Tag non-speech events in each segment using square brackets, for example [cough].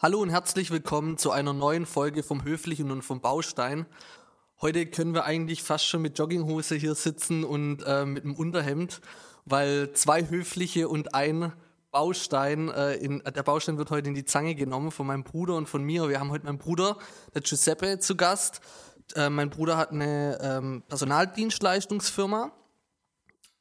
Hallo und herzlich willkommen zu einer neuen Folge vom Höflichen und vom Baustein. Heute können wir eigentlich fast schon mit Jogginghose hier sitzen und äh, mit einem Unterhemd, weil zwei Höfliche und ein Baustein, äh, in, der Baustein wird heute in die Zange genommen von meinem Bruder und von mir. Wir haben heute meinen Bruder, der Giuseppe, zu Gast. Äh, mein Bruder hat eine ähm, Personaldienstleistungsfirma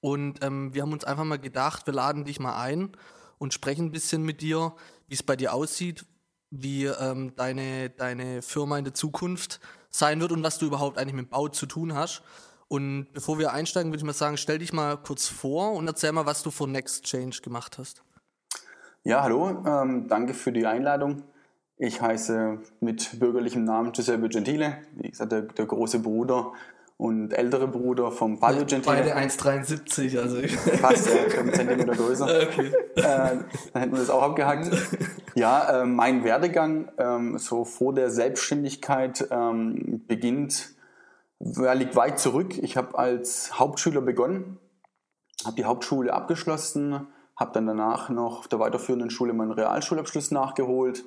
und ähm, wir haben uns einfach mal gedacht, wir laden dich mal ein und sprechen ein bisschen mit dir, wie es bei dir aussieht, wie ähm, deine, deine Firma in der Zukunft sein wird und was du überhaupt eigentlich mit Bau zu tun hast. Und bevor wir einsteigen, würde ich mal sagen, stell dich mal kurz vor und erzähl mal, was du für Next Change gemacht hast. Ja, hallo, ähm, danke für die Einladung. Ich heiße mit bürgerlichem Namen Giuseppe Gentile, wie gesagt, der, der große Bruder und ältere Bruder vom Fabio Gentile. Beide 1,73, also Fast, ja, einen Zentimeter größer. [laughs] Okay. Äh, dann hätten wir das auch abgehakt. [laughs] Ja, äh, mein Werdegang ähm, so vor der Selbstständigkeit ähm, beginnt, ja, liegt weit zurück. Ich habe als Hauptschüler begonnen, habe die Hauptschule abgeschlossen, habe dann danach noch auf der weiterführenden Schule meinen Realschulabschluss nachgeholt,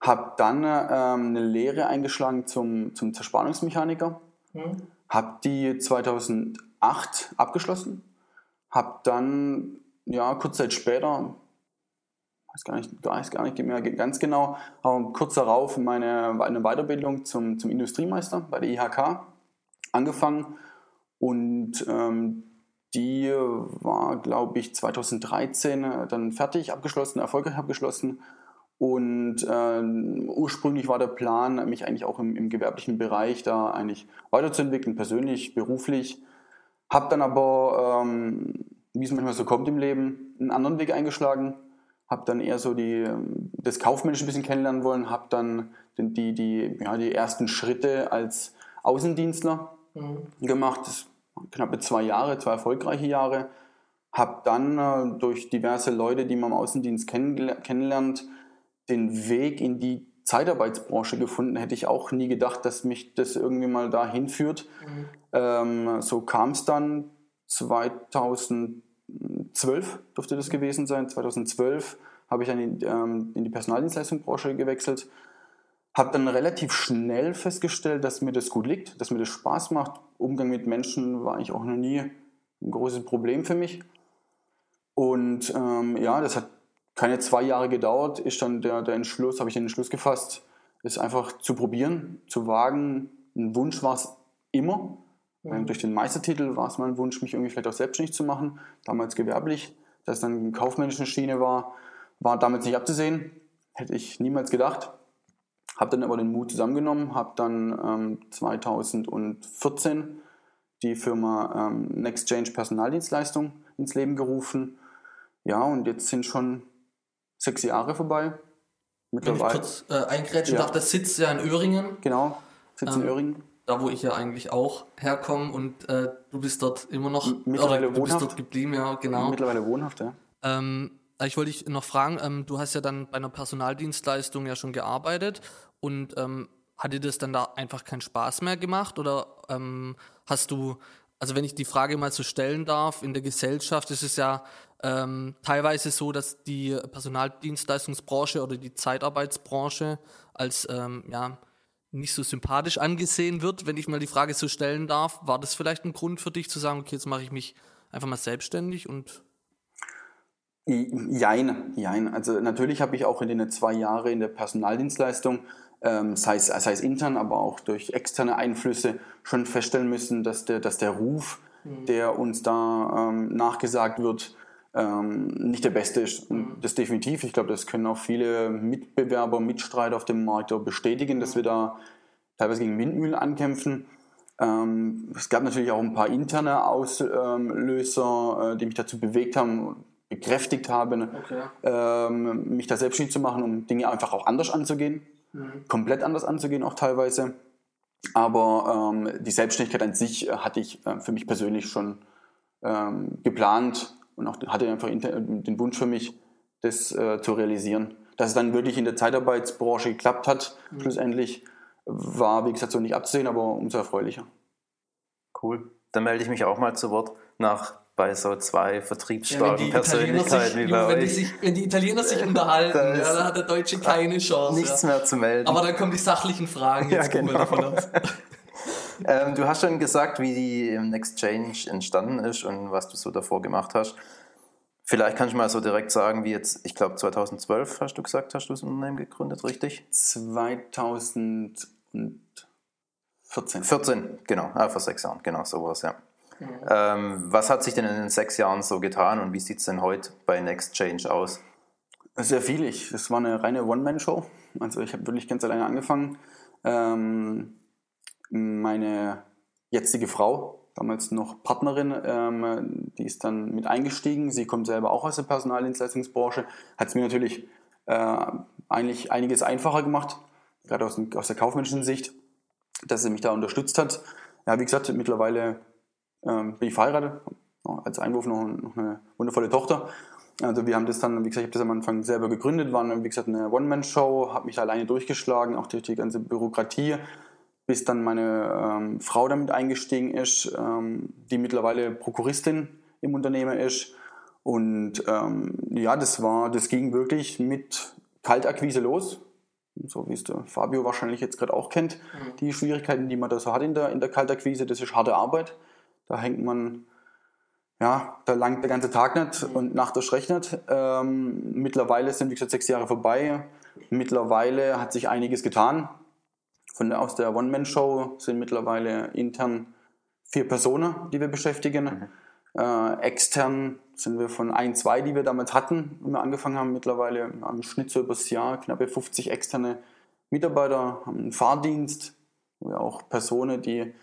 habe dann ähm, eine Lehre eingeschlagen zum, zum Zerspannungsmechaniker. Mhm habe die 2008 abgeschlossen, habe dann ja kurz Zeit später, weiß gar nicht, weiß gar nicht mehr ganz genau, aber kurz darauf meine eine Weiterbildung zum, zum Industriemeister bei der IHK angefangen und ähm, die war, glaube ich, 2013 dann fertig, abgeschlossen, erfolgreich abgeschlossen und äh, ursprünglich war der Plan, mich eigentlich auch im, im, gewerblichen Bereich da eigentlich weiterzuentwickeln, persönlich, beruflich. Hab dann aber, ähm, wie es manchmal so kommt im Leben, einen anderen Weg eingeschlagen. Hab dann eher so die, das Kaufmännische ein bisschen kennenlernen wollen. Hab dann die, die, ja, die ersten Schritte als Außendienstler mhm. gemacht. Das knappe zwei Jahre, zwei erfolgreiche Jahre. Hab dann äh, durch diverse Leute, die man im Außendienst kennenlernt, den Weg in die Zeitarbeitsbranche gefunden. Hätte ich auch nie gedacht, dass mich das irgendwie mal dahin führt. Mhm. Ähm, so kam es dann 2012, dürfte das gewesen sein. 2012 habe ich dann in, ähm, in die Personaldienstleistungsbranche gewechselt. Habe dann relativ schnell festgestellt, dass mir das gut liegt, dass mir das Spaß macht. Umgang mit Menschen war eigentlich auch noch nie ein großes Problem für mich. Und ähm, ja, das hat keine zwei Jahre gedauert, ist dann der, der Entschluss, habe ich den Entschluss gefasst, es einfach zu probieren, zu wagen. Ein Wunsch war es immer. Mhm. Durch den Meistertitel war es mein Wunsch, mich irgendwie vielleicht auch selbstständig zu machen, damals gewerblich. Dass es dann eine kaufmännische Schiene war, war damals nicht abzusehen. Hätte ich niemals gedacht. Habe dann aber den Mut zusammengenommen, habe dann ähm, 2014 die Firma ähm, Nextchange Personaldienstleistung ins Leben gerufen. Ja, und jetzt sind schon sechs Jahre vorbei. Mittlerweile. Wenn ich kurz äh, eingrätschen ja. darf, das sitzt ja in Öhringen. Genau, sitzt ähm, in Öhringen. Da, wo ich ja eigentlich auch herkomme und äh, du bist dort immer noch, mittlerweile oder du bist dort geblieben, ja, genau. Mittlerweile wohnhaft, ja. Ähm, ich wollte dich noch fragen, ähm, du hast ja dann bei einer Personaldienstleistung ja schon gearbeitet und ähm, hat dir das dann da einfach keinen Spaß mehr gemacht oder ähm, hast du, also wenn ich die Frage mal so stellen darf, in der Gesellschaft ist es ja ähm, teilweise so, dass die Personaldienstleistungsbranche oder die Zeitarbeitsbranche als ähm, ja, nicht so sympathisch angesehen wird. Wenn ich mal die Frage so stellen darf, war das vielleicht ein Grund für dich zu sagen, okay, jetzt mache ich mich einfach mal selbstständig und Jein, jein. Also natürlich habe ich auch in den zwei Jahren in der Personaldienstleistung, ähm, sei, es, sei es intern, aber auch durch externe Einflüsse, schon feststellen müssen, dass der, dass der Ruf, mhm. der uns da ähm, nachgesagt wird, ähm, nicht der beste ist. Und das definitiv. Ich glaube, das können auch viele Mitbewerber, Mitstreiter auf dem Markt auch bestätigen, dass wir da teilweise gegen Windmühlen ankämpfen. Ähm, es gab natürlich auch ein paar interne Auslöser, äh, die mich dazu bewegt haben, bekräftigt haben, okay. ähm, mich da selbstständig zu machen, um Dinge einfach auch anders anzugehen. Mhm. Komplett anders anzugehen auch teilweise. Aber ähm, die Selbstständigkeit an sich hatte ich äh, für mich persönlich schon ähm, geplant und auch hatte einfach den Wunsch für mich, das äh, zu realisieren. Dass es dann wirklich in der Zeitarbeitsbranche geklappt hat, mhm. schlussendlich, war, wie gesagt, so nicht abzusehen, aber umso erfreulicher. Cool. Dann melde ich mich auch mal zu Wort. Nach bei so zwei vertriebsstarken ja, Persönlichkeiten sich, wie bei wenn euch. Die sich, wenn die Italiener sich unterhalten, ja, da hat der Deutsche keine [laughs] Chance. Nichts ja. mehr zu melden. Aber dann kommen die sachlichen Fragen. Jetzt ja, genau. [laughs] ähm, du hast schon gesagt, wie die Next Change entstanden ist und was du so davor gemacht hast. Vielleicht kann ich mal so direkt sagen, wie jetzt, ich glaube 2012 hast du gesagt, hast du das Unternehmen gegründet, richtig? 2014. 14, genau, ah, vor sechs Jahren, genau, sowas, ja. Mhm. Ähm, was hat sich denn in den sechs Jahren so getan und wie sieht es denn heute bei Next Change aus? Sehr viel. Ich, das war eine reine One-Man-Show. Also ich habe wirklich ganz alleine angefangen. Ähm, meine jetzige Frau damals noch Partnerin, ähm, die ist dann mit eingestiegen. Sie kommt selber auch aus der Personaldienstleistungsbranche. Hat es mir natürlich äh, eigentlich einiges einfacher gemacht, gerade aus, aus der kaufmännischen Sicht, dass sie mich da unterstützt hat. Ja, wie gesagt, mittlerweile ähm, bin ich verheiratet, als Einwurf noch, noch, eine wundervolle Tochter. Also wir haben das dann, wie gesagt, ich habe das am Anfang selber gegründet, war wie gesagt eine One-Man-Show, habe mich alleine durchgeschlagen, auch durch die ganze Bürokratie bis dann meine ähm, Frau damit eingestiegen ist, ähm, die mittlerweile Prokuristin im Unternehmen ist. Und ähm, ja, das war, das ging wirklich mit Kaltakquise los, so wie es der Fabio wahrscheinlich jetzt gerade auch kennt. Mhm. Die Schwierigkeiten, die man da so hat in der, in der Kaltakquise, das ist harte Arbeit. Da hängt man, ja, da langt der ganze Tag nicht mhm. und Nacht das rechnet. Ähm, mittlerweile sind, wie gesagt, sechs Jahre vorbei. Mittlerweile hat sich einiges getan. Von aus der One-Man-Show sind mittlerweile intern vier Personen, die wir beschäftigen. Mhm. Äh, extern sind wir von ein, zwei, die wir damals hatten, wenn wir angefangen haben, mittlerweile am Schnitt so übers Jahr knappe 50 externe Mitarbeiter, haben einen Fahrdienst, wo wir auch Personen, die,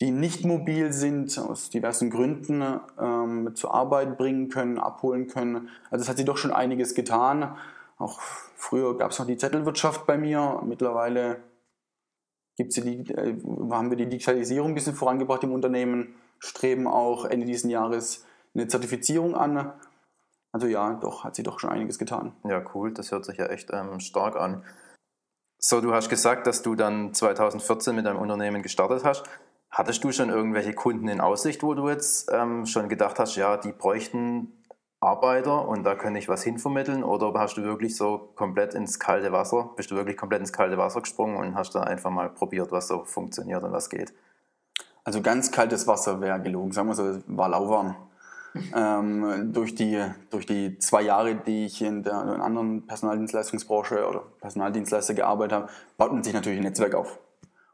die nicht mobil sind, aus diversen Gründen ähm, zur Arbeit bringen können, abholen können. Also es hat sich doch schon einiges getan. Auch früher gab es noch die Zettelwirtschaft bei mir. Mittlerweile gibt's die, äh, haben wir die Digitalisierung ein bisschen vorangebracht im Unternehmen, streben auch Ende dieses Jahres eine Zertifizierung an. Also ja, doch, hat sich doch schon einiges getan. Ja, cool, das hört sich ja echt ähm, stark an. So, du hast gesagt, dass du dann 2014 mit deinem Unternehmen gestartet hast. Hattest du schon irgendwelche Kunden in Aussicht, wo du jetzt ähm, schon gedacht hast, ja, die bräuchten Arbeiter und da könnte ich was hinvermitteln? Oder hast du wirklich so komplett ins kalte Wasser, bist du wirklich komplett ins kalte Wasser gesprungen und hast da einfach mal probiert, was so funktioniert und was geht? Also ganz kaltes Wasser wäre gelogen, sagen wir so, war lauwarm. [laughs] ähm, durch, die, durch die zwei Jahre, die ich in der in anderen Personaldienstleistungsbranche oder Personaldienstleister gearbeitet habe, baut man sich natürlich ein Netzwerk auf.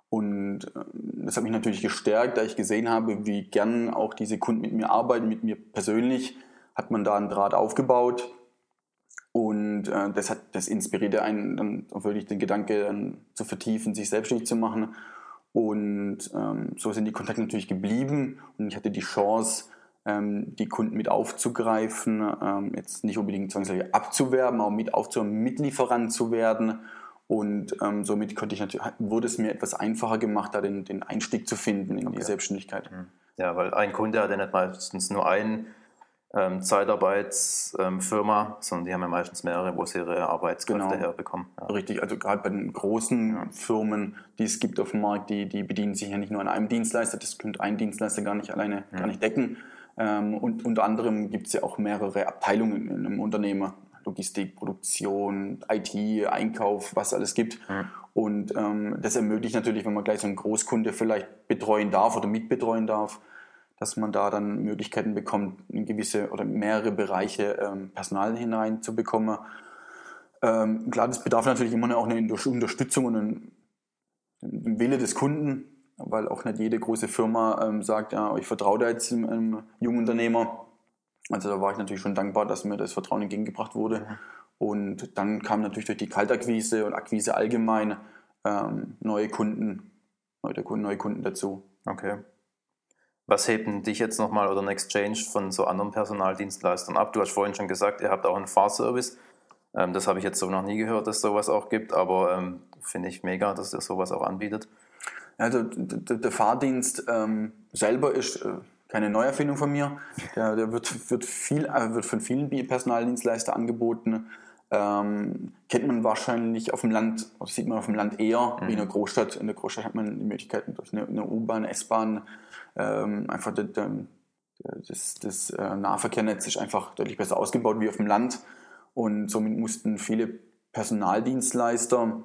Und äh, das hat mich natürlich gestärkt, da ich gesehen habe, wie gern auch diese Kunden mit mir arbeiten, mit mir persönlich hat man da einen Draht aufgebaut. Und äh, das, hat, das inspirierte einen dann wirklich den Gedanke dann zu vertiefen, sich selbstständig zu machen. Und ähm, so sind die Kontakte natürlich geblieben und ich hatte die Chance, ähm, die Kunden mit aufzugreifen, ähm, jetzt nicht unbedingt zwangsläufig abzuwerben, aber mit aufzuwerben, Mitlieferant zu werden. Und ähm, somit konnte ich natürlich, wurde es mir etwas einfacher gemacht, da den, den Einstieg zu finden in okay. die Selbstständigkeit. Ja, weil ein Kunde hat ja nicht meistens nur einen ähm, Zeitarbeitsfirma, sondern die haben ja meistens mehrere, wo sie ihre Arbeitskräfte genau. herbekommen. Ja. Richtig, also gerade bei den großen ja. Firmen, die es gibt auf dem Markt, die, die bedienen sich ja nicht nur an einem Dienstleister, das könnte ein Dienstleister gar nicht alleine ja. gar nicht decken. Ähm, und unter anderem gibt es ja auch mehrere Abteilungen in einem Unternehmen. Logistik, Produktion, IT, Einkauf, was alles gibt. Und ähm, das ermöglicht natürlich, wenn man gleich so einen Großkunde vielleicht betreuen darf oder mitbetreuen darf, dass man da dann Möglichkeiten bekommt, in gewisse oder mehrere Bereiche ähm, Personal hineinzubekommen. Ähm, klar, das bedarf natürlich immer auch eine Unterstützung und einen, einen Wille des Kunden, weil auch nicht jede große Firma ähm, sagt, ja, ich vertraue da jetzt einem, einem jungen Unternehmer. Also da war ich natürlich schon dankbar, dass mir das Vertrauen entgegengebracht wurde. Mhm. Und dann kam natürlich durch die Kaltakquise und Akquise allgemein ähm, neue Kunden, neue Kunden, neue Kunden dazu. Okay. Was hebt denn dich jetzt nochmal oder Next Change von so anderen Personaldienstleistern ab? Du hast vorhin schon gesagt, ihr habt auch einen Fahrservice. Ähm, das habe ich jetzt so noch nie gehört, dass es sowas auch gibt, aber ähm, finde ich mega, dass ihr sowas auch anbietet. Also der, der Fahrdienst ähm, selber ist äh, keine Neuerfindung von mir. Der, der wird, wird, viel, äh, wird von vielen Personaldienstleistern angeboten. Ähm, kennt man wahrscheinlich auf dem Land, sieht man auf dem Land eher mhm. wie in der Großstadt. In der Großstadt hat man die Möglichkeiten durch eine, eine U-Bahn, S-Bahn, ähm, einfach der, das, das äh, Nahverkehrnetz ist einfach deutlich besser ausgebaut wie auf dem Land und somit mussten viele Personaldienstleister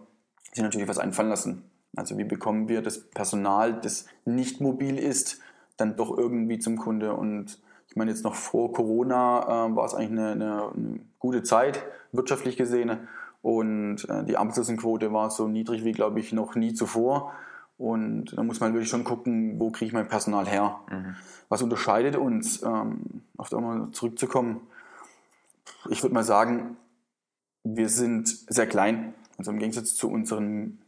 sich natürlich was einfallen lassen. Also wie bekommen wir das Personal, das nicht mobil ist, dann doch irgendwie zum Kunde und ich meine, jetzt noch vor Corona äh, war es eigentlich eine, eine, eine, gute Zeit, wirtschaftlich gesehen. Und äh, die Arbeitslosenquote war so niedrig wie, glaube ich, noch nie zuvor. Und da muss man wirklich schon gucken, wo kriege ich mein Personal her. Mhm. Was unterscheidet uns, ähm, auf einmal zurückzukommen? Ich würde mal sagen, wir sind sehr klein. Also im Gegensatz zu unseren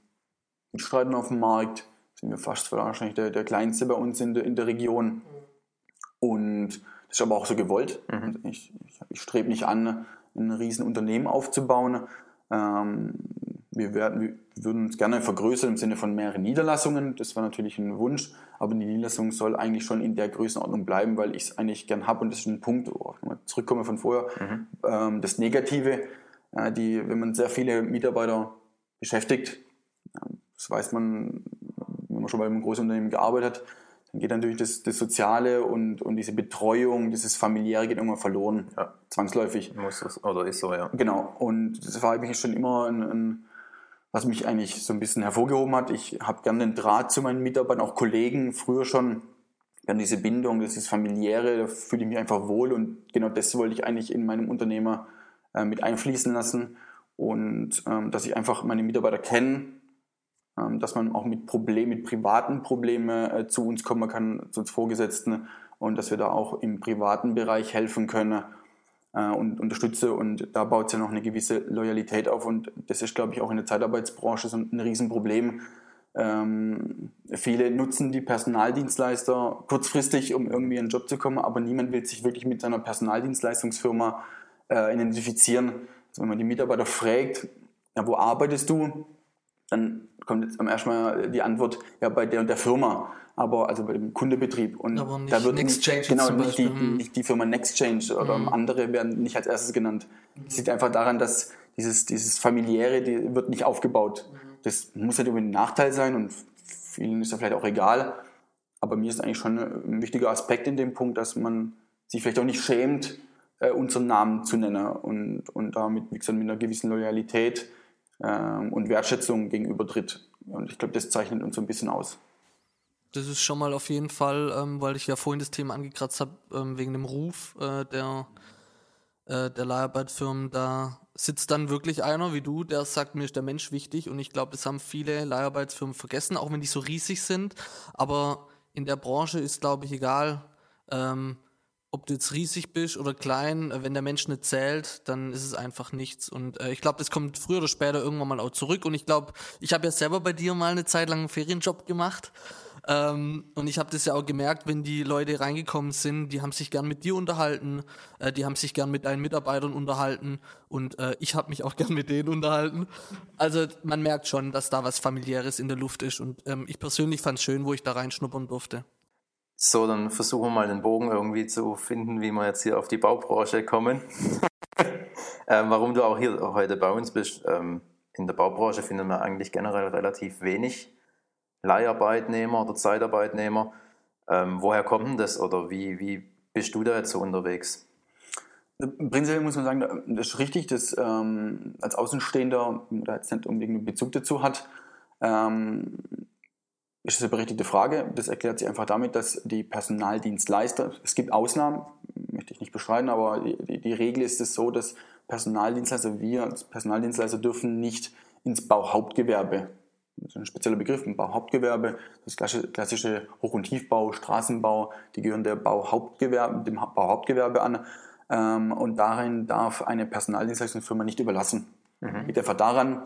Mitstreitern auf dem Markt sind wir fast wahrscheinlich der, der kleinste bei uns in der, in der Region. Und das ist aber auch so gewollt. Mhm. Ich, ich, ich strebe nicht an, ein riesen Unternehmen aufzubauen. Ähm, wir, werden, wir würden uns gerne vergrößern im Sinne von mehreren Niederlassungen. Das war natürlich ein Wunsch, aber die Niederlassung soll eigentlich schon in der Größenordnung bleiben, weil ich es eigentlich gern habe. Und das ist ein Punkt, wo ich mal zurückkomme von vorher, mhm. ähm, das Negative, äh, die, wenn man sehr viele Mitarbeiter beschäftigt, das weiß man, wenn man schon bei einem großen Unternehmen gearbeitet hat, dann geht natürlich das, das Soziale und, und diese Betreuung, dieses Familiäre geht irgendwann verloren, ja. zwangsläufig. Muss das, oder ist so, ja. Genau, und das war eigentlich schon immer ein, ein was mich eigentlich so ein bisschen hervorgehoben hat. Ich habe gerne den Draht zu meinen Mitarbeitern, auch Kollegen, früher schon. Gerne diese Bindung, das ist familiäre, da fühle ich mich einfach wohl und genau das wollte ich eigentlich in meinem Unternehmer äh, mit einfließen lassen und ähm, dass ich einfach meine Mitarbeiter kenne, dass man auch mit Problemen, mit privaten Problemen äh, zu uns kommen kann, zu uns Vorgesetzten und dass wir da auch im privaten Bereich helfen können äh, und unterstütze und da baut es ja noch eine gewisse Loyalität auf und das ist, glaube ich, auch in der Zeitarbeitsbranche so ein Riesenproblem. Ähm, viele nutzen die Personaldienstleister kurzfristig, um irgendwie einen Job zu kommen, aber niemand will sich wirklich mit seiner Personaldienstleistungsfirma äh, identifizieren. Also wenn man die Mitarbeiter fragt, ja, wo arbeitest du? Dann kommt jetzt am ersten Mal die Antwort, ja, bei der und der Firma aber also bei dem Kundebetrieb. Und aber nicht da wird Nextchange genau nicht die, hm. nicht die Firma Nextchange oder mhm. andere werden nicht als erstes genannt. Das liegt einfach daran, dass dieses, dieses familiäre, die wird nicht aufgebaut. Mhm. Das muss nicht unbedingt ein Nachteil sein und vielen ist das vielleicht auch egal. Aber mir ist eigentlich schon ein wichtiger Aspekt in dem Punkt, dass man sich vielleicht auch nicht schämt, äh, unseren Namen zu nennen und, und damit wie gesagt, mit einer gewissen Loyalität äh, und Wertschätzung gegenüber tritt. Und ich glaube, das zeichnet uns so ein bisschen aus. Das ist schon mal auf jeden Fall, ähm, weil ich ja vorhin das Thema angekratzt habe, ähm, wegen dem Ruf äh, der, äh, der Leiharbeitfirmen. Da sitzt dann wirklich einer wie du, der sagt, mir ist der Mensch wichtig. Und ich glaube, das haben viele Leiharbeitsfirmen vergessen, auch wenn die so riesig sind. Aber in der Branche ist, glaube ich, egal, ähm, ob du jetzt riesig bist oder klein, äh, wenn der Mensch nicht zählt, dann ist es einfach nichts. Und äh, ich glaube, das kommt früher oder später irgendwann mal auch zurück. Und ich glaube, ich habe ja selber bei dir mal eine Zeit lang einen Ferienjob gemacht. Ähm, und ich habe das ja auch gemerkt, wenn die Leute reingekommen sind, die haben sich gern mit dir unterhalten, äh, die haben sich gern mit deinen Mitarbeitern unterhalten und äh, ich habe mich auch [laughs] gern mit denen unterhalten. Also man merkt schon, dass da was familiäres in der Luft ist und ähm, ich persönlich fand es schön, wo ich da reinschnuppern durfte. So, dann versuchen wir mal den Bogen irgendwie zu finden, wie wir jetzt hier auf die Baubranche kommen. [laughs] ähm, warum du auch hier heute bei uns bist. Ähm, in der Baubranche finden wir eigentlich generell relativ wenig Leiharbeitnehmer oder Zeitarbeitnehmer. Ähm, woher kommt denn das oder wie, wie bist du da jetzt so unterwegs? Prinzipiell muss man sagen, das ist richtig, dass ähm, als Außenstehender, der jetzt nicht unbedingt einen Bezug dazu hat, ähm, ist eine berechtigte Frage. Das erklärt sich einfach damit, dass die Personaldienstleister, es gibt Ausnahmen, möchte ich nicht beschreiben, aber die, die, Regel ist es so, dass Personaldienstleister, wir als Personaldienstleister dürfen nicht ins Bauhauptgewerbe das ist ein spezieller Begriff, ein Bauhauptgewerbe, das klassische Hoch- und Tiefbau, Straßenbau, die gehören der Bauhauptgewerbe, dem Bauhauptgewerbe an. Ähm, und darin darf eine Personaldienstleistungsfirma nicht überlassen. Mhm. Liegt einfach daran,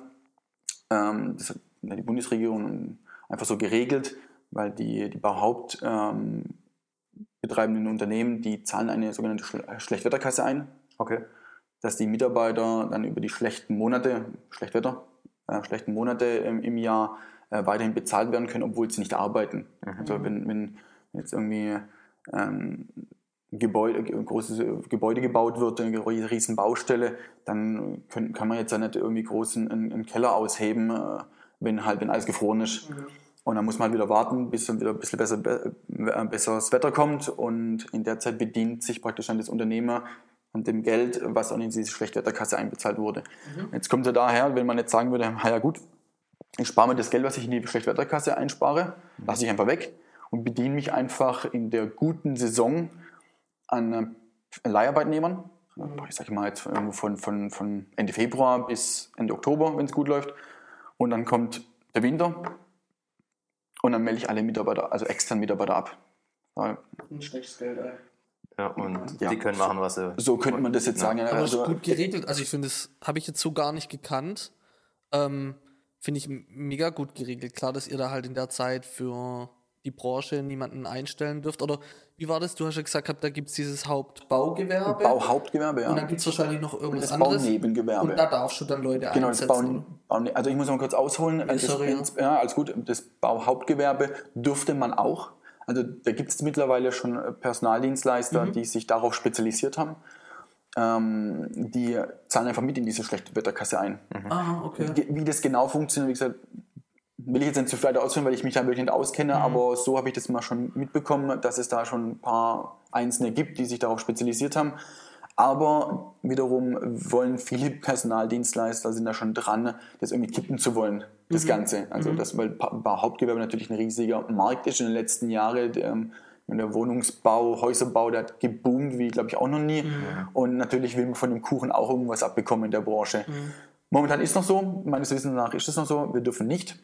ähm, das hat die Bundesregierung einfach so geregelt, weil die, die Bauhaupt ähm, betreibenden Unternehmen, die zahlen eine sogenannte Schlechtwetterkasse ein. Okay. Dass die Mitarbeiter dann über die schlechten Monate, Schlechtwetter, äh, schlechten Monate im, im Jahr äh, weiterhin bezahlt werden können, obwohl sie nicht arbeiten. Mhm. Also wenn, wenn jetzt irgendwie ähm, Gebäude, ein großes Gebäude gebaut wird, eine riesen Baustelle, dann können, kann man jetzt ja nicht irgendwie groß einen, einen Keller ausheben, äh, wenn halt wenn alles gefroren ist. Mhm. Und dann muss man halt wieder warten, bis dann wieder ein bisschen besser, äh, besseres Wetter kommt. Und in der Zeit bedient sich praktisch dann das Unternehmer an dem Geld, was dann in diese Schlechtwetterkasse einbezahlt wurde. Mhm. Jetzt kommt ja daher, wenn man jetzt sagen würde, ja gut, ich spare mir das Geld, was ich in die Schlechtwetterkasse einspare, mhm. lasse ich einfach weg und bediene mich einfach in der guten Saison an äh, Leiharbeitnehmern. Mhm. Ich sage mal jetzt von, von, von Ende Februar bis Ende Oktober, wenn es gut läuft. Und dann kommt der Winter und dann melde ich alle Mitarbeiter, also externen Mitarbeiter ab. Ein schlechtes Geld, ey. Ja, und ja. die können machen, was sie. So könnte man das jetzt ja. sagen. Aber also, gut geregelt. Also ich finde, das habe ich jetzt so gar nicht gekannt. Ähm, finde ich mega gut geregelt. Klar, dass ihr da halt in der Zeit für die Branche niemanden einstellen dürft. Oder wie war das? Du hast ja gesagt, da gibt es dieses Hauptbaugewerbe. Bauhauptgewerbe, ja. Und dann gibt es wahrscheinlich noch irgendwas das anderes. Baunebengewerbe. Und da darfst du dann Leute genau, einsetzen. Genau, das Bau, also ich muss mal kurz ausholen. Ja, das, sorry, ja. alles gut. Das Bauhauptgewerbe dürfte man auch. Also da gibt es mittlerweile schon Personaldienstleister, mhm. die sich darauf spezialisiert haben ähm, die zahlen einfach mit in diese schlechte Wetterkasse ein. Mhm. Aha, okay. Wie das genau funktioniert, wie gesagt, will ich jetzt nicht zu viel ausführen, weil ich mich da wirklich nicht auskenne, mhm. aber so habe ich das mal schon mitbekommen, dass es da schon ein paar Einzelne gibt, die sich darauf spezialisiert haben. Aber wiederum wollen viele Personaldienstleister sind da schon dran, das irgendwie kippen zu wollen, das mhm. Ganze. Also mhm. das, weil Hauptgewerbe natürlich ein riesiger Markt ist in den letzten Jahren. Ähm, der Wohnungsbau, Häuserbau, der hat geboomt, wie glaube ich auch noch nie. Mhm. Und natürlich will man von dem Kuchen auch irgendwas abbekommen in der Branche. Mhm. Momentan ist es noch so, meines Wissens nach ist es noch so, wir dürfen nicht,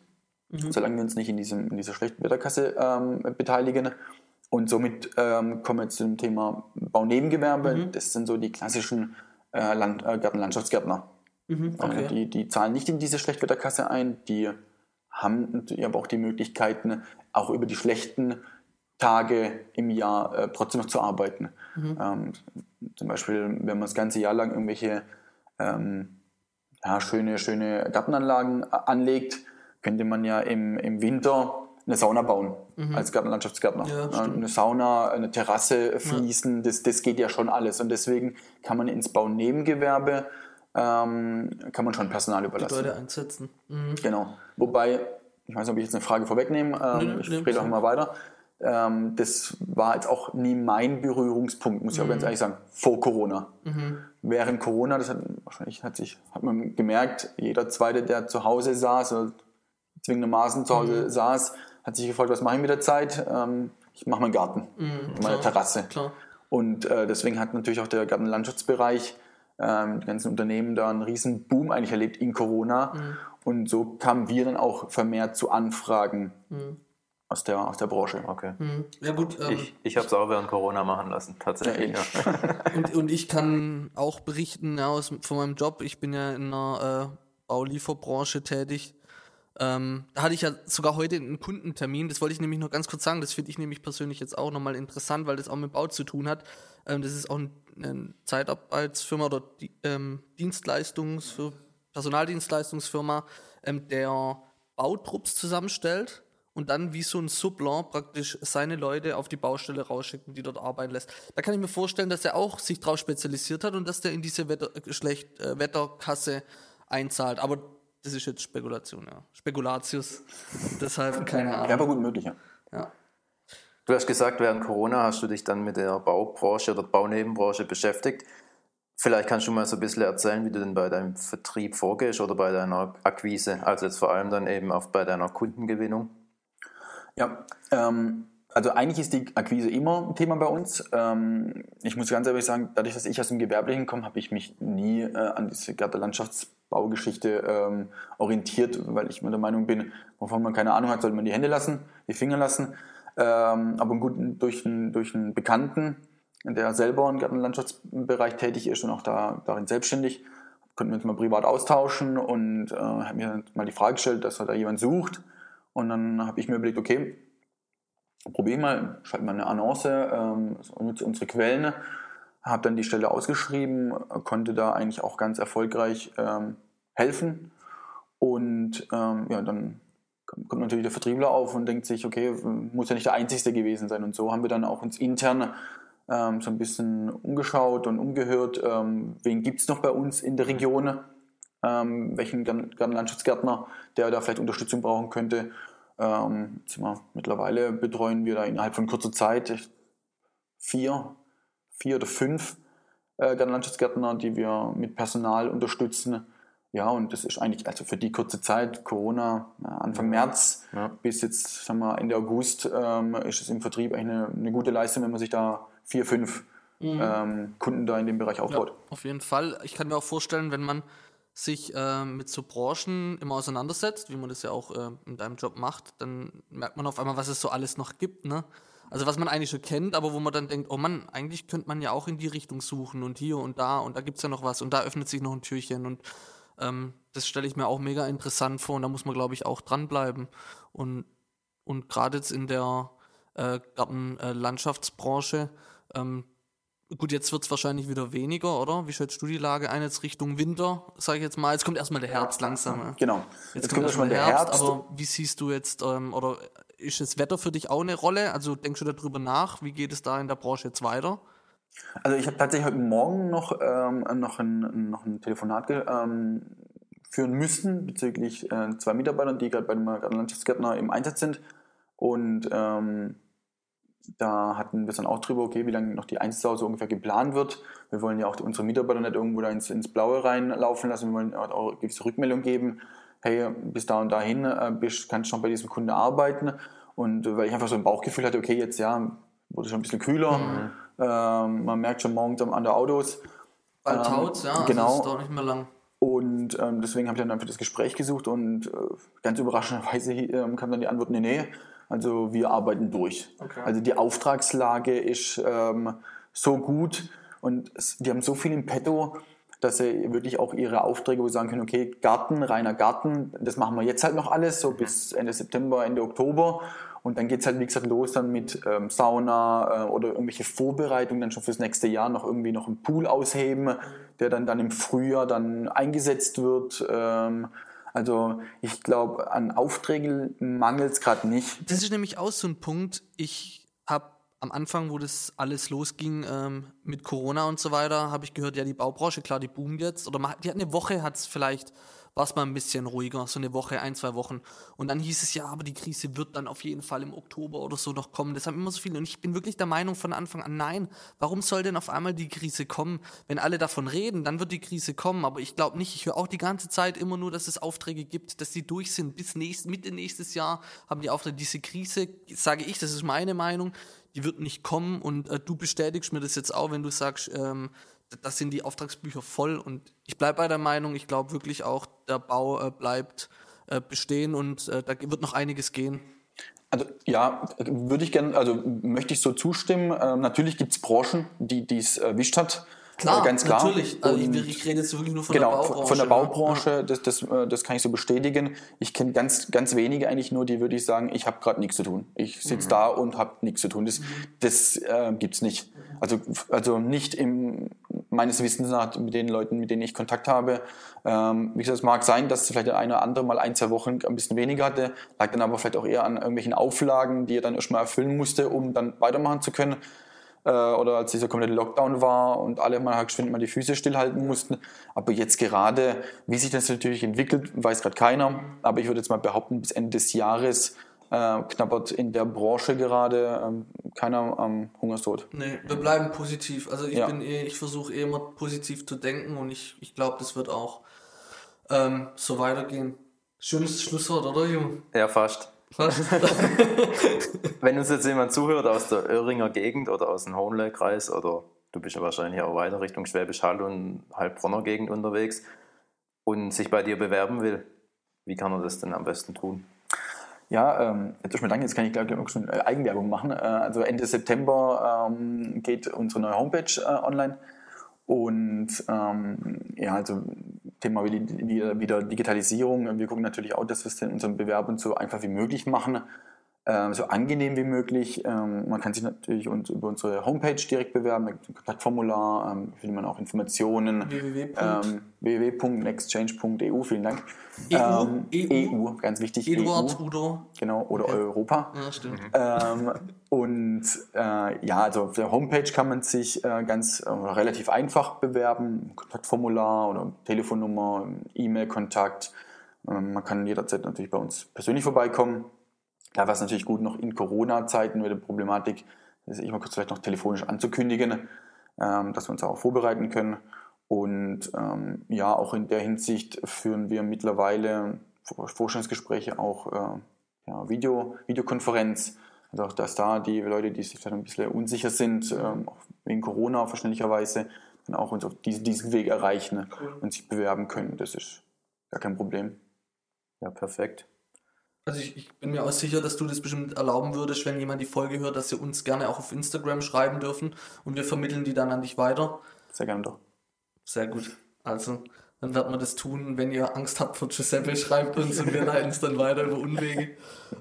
mhm. solange wir uns nicht in, diesem, in dieser schlechten Wetterkasse ähm, beteiligen. Und somit ähm, kommen wir zu dem Thema Baunebengewerbe. Mhm. Das sind so die klassischen äh, Land, äh, Gartenlandschaftsgärtner. Mhm, äh, okay. die, die zahlen nicht in diese Schlechtwetterkasse ein, die haben aber auch die Möglichkeiten, auch über die schlechten Tage im Jahr äh, trotzdem noch zu arbeiten. Mhm. Ähm, zum Beispiel, wenn man das ganze Jahr lang irgendwelche ähm, ja, schöne, schöne Gartenanlagen äh, anlegt, könnte man ja im, im Winter eine Sauna bauen mhm. als Gartenlandschaftsgärtner. Ja, eine Sauna, eine Terrasse fließen, ja. das, das geht ja schon alles. Und deswegen kann man ins Baunebengewerbe ähm, kann man schon Personal überlassen. Die Leute einsetzen. Mhm. Genau. Wobei, ich weiß nicht, ob ich jetzt eine Frage vorwegnehme, ähm, nee, ich rede auch immer weiter. Ähm, das war jetzt auch nie mein Berührungspunkt, muss ich auch ganz mhm. ehrlich sagen, vor Corona. Mhm. Während Corona, das hat wahrscheinlich hat sich, hat man gemerkt, jeder Zweite, der zu Hause saß zwingendermaßen zu Hause mhm. saß, hat sich gefragt, was mache ich mit der Zeit? Ähm, ich mache meinen Garten, mhm, meine klar, Terrasse. Klar. Und äh, deswegen hat natürlich auch der Gartenlandschaftsbereich, ähm, die ganzen Unternehmen da einen riesen Boom eigentlich erlebt in Corona. Mhm. Und so kamen wir dann auch vermehrt zu Anfragen. Mhm aus der, aus der Branche. Okay. Hm. Ja, gut. Ähm, ich ich habe es auch während Corona machen lassen, tatsächlich. Ja, und, und ich kann auch berichten ja, aus, von meinem Job. Ich bin ja in einer äh, Baulieferbranche tätig. Ähm, da hatte ich ja sogar heute einen Kundentermin. Das wollte ich nämlich noch ganz kurz sagen. Das finde ich nämlich persönlich jetzt auch nochmal interessant, weil das auch mit Bau zu tun hat. Ähm, das ist auch ein, eine Zeitarbeitsfirma oder die, ähm, Dienstleistungs Personaldienstleistungsfirma, ähm, der Bautrupps zusammenstellt und dann wie so ein Sublan praktisch seine Leute auf die Baustelle rausschicken, die dort arbeiten lässt. Da kann ich mir vorstellen, dass er auch sich drauf spezialisiert hat und dass der in diese Wetter, schlecht, äh, Wetterkasse einzahlt. Aber das ist jetzt Spekulation, ja. Spekulatius. Deshalb [laughs] keine Ahnung. Ja, aber gut möglich, ja. ja. Du hast gesagt, während Corona hast du dich dann mit der Baubranche oder Baunebenbranche beschäftigt. Vielleicht kannst du mal so ein bisschen erzählen, wie du denn bei deinem Vertrieb vorgehst oder bei deiner Akquise, also jetzt vor allem dann eben auch bei deiner Kundengewinnung. Ja, ähm, also eigentlich ist die Akquise immer ein Thema bei uns. Ähm, ich muss ganz ehrlich sagen, dadurch, dass ich aus dem Gewerblichen komme, habe ich mich nie äh, an diese Gartenlandschaftsbaugeschichte ähm, orientiert, weil ich mir der Meinung bin, wovon man keine Ahnung hat, sollte man die Hände lassen, die Finger lassen. Ähm, aber gut, durch einen, durch einen Bekannten, der selber im Gartenlandschaftsbereich tätig ist und auch da, darin selbstständig, konnten wir uns mal privat austauschen und äh, haben mir mal die Frage gestellt, dass er da jemand sucht und dann habe ich mir überlegt, okay, probier mal, schreib mal eine Annonce, ähm, nutze unsere Quellen, habe dann die Stelle ausgeschrieben, konnte da eigentlich auch ganz erfolgreich ähm, helfen. Und ähm, ja, dann kommt natürlich der Vertriebler auf und denkt sich, okay, muss ja nicht der Einzige gewesen sein. Und so haben wir dann auch uns intern ähm, so ein bisschen umgeschaut und umgehört, ähm, wen gibt es noch bei uns in der Region, ähm, welchen Gartenlandschaftsgärtner, der da vielleicht Unterstützung brauchen könnte. Ähm, mittlerweile betreuen wir da innerhalb von kurzer Zeit vier, vier oder fünf äh, Landschaftsgärtner, die wir mit Personal unterstützen. Ja, und das ist eigentlich, also für die kurze Zeit, Corona, Anfang März ja. bis jetzt, sagen wir, Ende August, ähm, ist es im Vertrieb eigentlich eine, eine, gute Leistung, wenn man sich da vier, fünf mhm. ähm, Kunden da in dem Bereich aufbaut. Ja, auf jeden Fall. Ich kann mir auch vorstellen, wenn man sich äh, mit so Branchen immer auseinandersetzt, wie man das ja auch äh, in deinem Job macht, dann merkt man auf einmal, was es so alles noch gibt. Ne? Also was man eigentlich schon kennt, aber wo man dann denkt, oh Mann, eigentlich könnte man ja auch in die Richtung suchen und hier und da und da gibt es ja noch was und da öffnet sich noch ein Türchen und ähm, das stelle ich mir auch mega interessant vor und da muss man, glaube ich, auch dranbleiben. Und, und gerade jetzt in der äh, Gartenlandschaftsbranche, äh, ähm, Gut, jetzt wird es wahrscheinlich wieder weniger, oder? Wie schätzt du die Lage ein jetzt Richtung Winter, sage ich jetzt mal? Jetzt kommt erstmal der Herbst langsam. Genau. Jetzt, jetzt kommt, erstmal der Herbst, Herbst, aber wie siehst du jetzt, ähm, oder ist das Wetter für dich auch eine Rolle? Also denkst du darüber nach? Wie geht es da in der Branche jetzt weiter? Also ich habe tatsächlich heute Morgen noch, ähm, noch, ein, noch ein Telefonat ähm, führen müssen bezüglich äh, zwei Mitarbeitern, die gerade bei dem Landschaftsgärtner im Einsatz sind. Und ähm, da hatten wir es dann auch drüber, okay, wie lange noch die so ungefähr geplant wird. Wir wollen ja auch unsere Mitarbeiter nicht irgendwo da ins, ins Blaue reinlaufen lassen. Wir wollen auch gewisse Rückmeldung geben. Hey, bis da und dahin äh, bist, kannst du schon bei diesem Kunden arbeiten. Und äh, weil ich einfach so ein Bauchgefühl hatte, okay, jetzt ja, wurde schon ein bisschen kühler. Mhm. Ähm, man merkt schon morgens an der Autos. Bald ähm, taut ja, genau. Also es dauert nicht mehr lang. Und ähm, deswegen habe ich dann einfach das Gespräch gesucht und äh, ganz überraschenderweise äh, kam dann die Antwort, nee, nee, also wir arbeiten durch. Okay. Also die Auftragslage ist ähm, so gut und die haben so viel im Petto, dass sie wirklich auch ihre Aufträge, wo sie sagen können, okay, Garten, reiner Garten, das machen wir jetzt halt noch alles, so mhm. bis Ende September, Ende Oktober. Und dann geht es halt, wie gesagt, los dann mit ähm, Sauna äh, oder irgendwelche Vorbereitungen dann schon fürs nächste Jahr noch irgendwie noch einen Pool ausheben, der dann, dann im Frühjahr dann eingesetzt wird. Ähm, also ich glaube, an Aufträgen mangelt es gerade nicht. Das ist nämlich auch so ein Punkt. Ich habe am Anfang, wo das alles losging ähm, mit Corona und so weiter, habe ich gehört, ja, die Baubranche, klar, die boomt jetzt. Oder man, die hat eine Woche, hat es vielleicht war es mal ein bisschen ruhiger, so eine Woche, ein, zwei Wochen. Und dann hieß es ja, aber die Krise wird dann auf jeden Fall im Oktober oder so noch kommen. Das haben immer so viele. Und ich bin wirklich der Meinung von Anfang an, nein, warum soll denn auf einmal die Krise kommen? Wenn alle davon reden, dann wird die Krise kommen. Aber ich glaube nicht, ich höre auch die ganze Zeit immer nur, dass es Aufträge gibt, dass die durch sind. Bis nächst, Mitte nächstes Jahr haben die Aufträge. Diese Krise, sage ich, das ist meine Meinung, die wird nicht kommen. Und äh, du bestätigst mir das jetzt auch, wenn du sagst, ähm, das sind die Auftragsbücher voll und ich bleibe bei der Meinung, ich glaube wirklich auch, der Bau äh, bleibt äh, bestehen und äh, da wird noch einiges gehen. Also ja, würde ich gerne, also möchte ich so zustimmen. Ähm, natürlich gibt es Branchen, die dies erwischt hat. Klar, ganz klar. natürlich. Also ich, ich, rede jetzt wirklich nur von genau, der Baubranche. Von der Baubranche, ja. das, das, äh, das kann ich so bestätigen. Ich kenne ganz, ganz wenige eigentlich nur, die würde ich sagen, ich habe gerade nichts zu tun. Ich sitze mhm. da und habe nichts zu tun. Das, mhm. das äh, gibt es nicht. Also, also nicht im, meines Wissens nach mit den Leuten, mit denen ich Kontakt habe. Ähm, wie gesagt, es mag sein, dass vielleicht der eine oder andere mal ein, zwei Wochen ein bisschen weniger hatte, lag dann aber vielleicht auch eher an irgendwelchen Auflagen, die er dann erstmal erfüllen musste, um dann weitermachen zu können äh, oder als dieser komplette Lockdown war und alle mal halt geschwind mal die Füße stillhalten mussten. Aber jetzt gerade, wie sich das natürlich entwickelt, weiß gerade keiner. Aber ich würde jetzt mal behaupten, bis Ende des Jahres äh, knabbert in der Branche gerade ähm, keiner am Hungerstod. Nee, wir bleiben positiv. Also ich ja. bin eh, ich versuche eh immer positiv zu denken und ich, ich glaube, das wird auch ähm, so weitergehen. Schönes Schlusswort, oder Junge? Ja, fast. [laughs] Wenn uns jetzt jemand zuhört aus der Öhringer Gegend oder aus dem Hohenlohe-Kreis oder du bist ja wahrscheinlich auch weiter Richtung Schwäbisch Hall und Heilbronner Gegend unterwegs und sich bei dir bewerben will, wie kann er das denn am besten tun? Ja, ähm, jetzt erstmal danke, jetzt kann ich gleich auch schon äh, Eigenwerbung machen. Äh, also Ende September ähm, geht unsere neue Homepage äh, online und ähm, ja, also Thema wieder Digitalisierung. Wir gucken natürlich auch, dass wir es in unseren Bewerbern so einfach wie möglich machen, äh, so angenehm wie möglich. Ähm, man kann sich natürlich uns über unsere Homepage direkt bewerben, ein Kontaktformular, ähm, findet man auch Informationen. www.nextchange.eu, ähm, vielen Dank. EU, ähm, EU. EU, ganz wichtig. Eduard, EU, Udo. Genau, oder okay. Europa. Ja, stimmt. Ähm, und äh, ja, also auf der Homepage kann man sich äh, ganz äh, relativ einfach bewerben. Kontaktformular oder Telefonnummer, E-Mail-Kontakt. Ähm, man kann jederzeit natürlich bei uns persönlich vorbeikommen. Da war es natürlich gut, noch in Corona-Zeiten mit der Problematik, das ich mal kurz vielleicht noch telefonisch anzukündigen, ähm, dass wir uns auch vorbereiten können. Und ähm, ja, auch in der Hinsicht führen wir mittlerweile Vorstellungsgespräche auch äh, ja, Video, Videokonferenz. Also auch, dass da die Leute, die sich vielleicht ein bisschen unsicher sind, ähm, wegen Corona verständlicherweise, dann auch uns auf diesen, diesen Weg erreichen und sich bewerben können. Das ist gar kein Problem. Ja, perfekt. Also ich, ich, bin mir auch sicher, dass du das bestimmt erlauben würdest, wenn jemand die Folge hört, dass sie uns gerne auch auf Instagram schreiben dürfen und wir vermitteln die dann an dich weiter. Sehr gerne doch. Sehr gut. Also dann wird man das tun. Wenn ihr Angst habt vor Giuseppe, schreibt uns und wir leiten es dann weiter über Umwege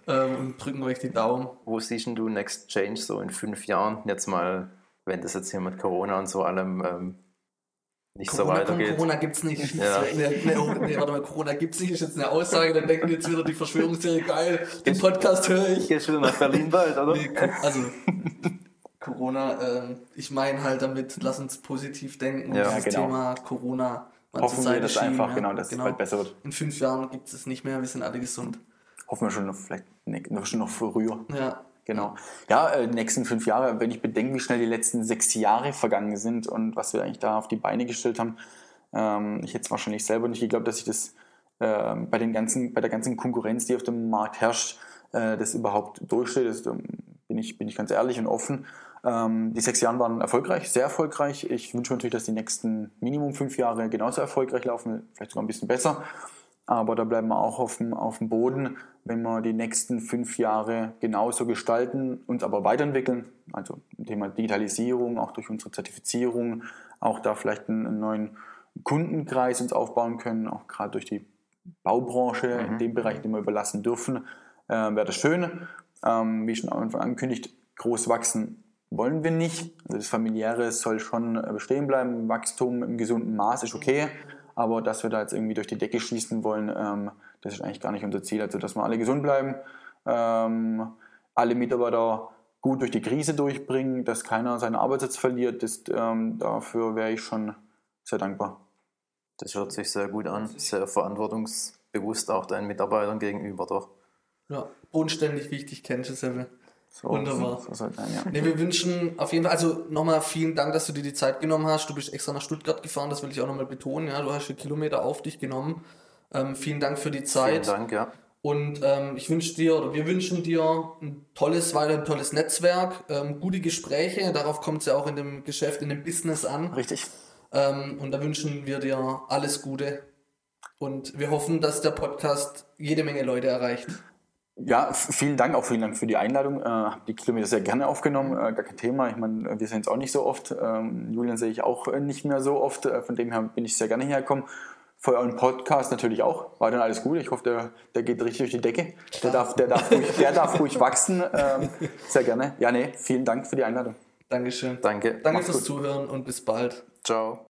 ähm, und drücken euch die Daumen. Wo siehst du Next Change so in fünf Jahren? Jetzt mal, wenn das jetzt hier mit Corona und so allem ähm, nicht Corona, so weitergeht. Corona gibt es nicht. [laughs] Ja. Nee, nee, nee, warte mal, Corona gibt es nicht, ist jetzt eine Aussage, dann denken jetzt wieder die Verschwörungstheorie, geil, den Podcast höre ich. Gehst wieder nach Berlin bald, oder? Nee, also, Corona, äh, ich meine halt damit, lass uns positiv denken, ja, das genau. Thema Corona Hoffen wir das einfach, ja. genau, dass genau. es bald besser wird. In fünf Jahren gibt es es nicht mehr, wir sind alle gesund. Hoffen wir schon noch, vielleicht noch, schon noch früher. Ja. Genau. Ja, äh, nächsten fünf Jahre, wenn ich bedenke, wie schnell die letzten sechs Jahre vergangen sind und was wir eigentlich da auf die Beine gestellt haben, ähm, ich hätte es wahrscheinlich selber nicht geglaubt, dass ich das äh, bei, den ganzen, bei der ganzen Konkurrenz, die auf dem Markt herrscht, äh, das überhaupt durchsteht. Das, ähm, bin, ich, bin ich ganz ehrlich und offen. Ähm, die sechs Jahre waren erfolgreich, sehr erfolgreich. Ich wünsche natürlich, dass die nächsten Minimum fünf Jahre genauso erfolgreich laufen, vielleicht sogar ein bisschen besser. Aber da bleiben wir auch auf dem, auf dem Boden, wenn wir die nächsten fünf Jahre genauso gestalten, uns aber weiterentwickeln. Also Thema Digitalisierung, auch durch unsere Zertifizierung, auch da vielleicht einen, einen neuen Kundenkreis uns aufbauen können, auch gerade durch die Baubranche, mhm. in dem Bereich, den wir überlassen dürfen, äh, wäre das schön. Ähm, wie schon am Anfang angekündigt, groß wachsen wollen wir nicht. Also das Familiäre soll schon bestehen bleiben. Wachstum im gesunden Maß ist okay, aber dass wir da jetzt irgendwie durch die Decke schießen wollen, ähm, das ist eigentlich gar nicht unser Ziel. Also dass wir alle gesund bleiben, ähm, alle Mitarbeiter gut durch die Krise durchbringen, dass keiner seinen Arbeitsplatz verliert, das, ähm, dafür wäre ich schon sehr dankbar. Das hört sich sehr gut an, sehr verantwortungsbewusst auch deinen Mitarbeitern gegenüber doch. Ja, bodenständig wichtig, kennst du selber. So, Wunderbar. So, so sein, ja. nee, wir wünschen auf jeden Fall, also nochmal vielen Dank, dass du dir die Zeit genommen hast. Du bist extra nach Stuttgart gefahren, das will ich auch nochmal betonen. Ja, du hast hier Kilometer auf dich genommen. Ähm, vielen Dank für die Zeit. Vielen Dank, ja. Und ähm, ich wünsche dir oder wir wünschen dir ein tolles, weiter ein tolles Netzwerk, ähm, gute Gespräche. Darauf kommt es ja auch in dem Geschäft, in dem Business an. Richtig. Ähm, und da wünschen wir dir alles Gute. Und wir hoffen, dass der Podcast jede Menge Leute erreicht. Ja, vielen Dank, auch vielen Dank für die Einladung. Äh, habe die Kilometer sehr gerne aufgenommen, äh, gar kein Thema. Ich meine, wir sehen es auch nicht so oft. Ähm, Julian sehe ich auch äh, nicht mehr so oft. Äh, von dem her bin ich sehr gerne hergekommen. Für euren Podcast natürlich auch. War dann alles gut. Ich hoffe, der, der geht richtig durch die Decke. Der darf, der darf, ruhig, der darf ruhig wachsen. Ähm, sehr gerne. Ja, nee, vielen Dank für die Einladung. Dankeschön. Danke. Danke Mach's fürs gut. Zuhören und bis bald. Ciao.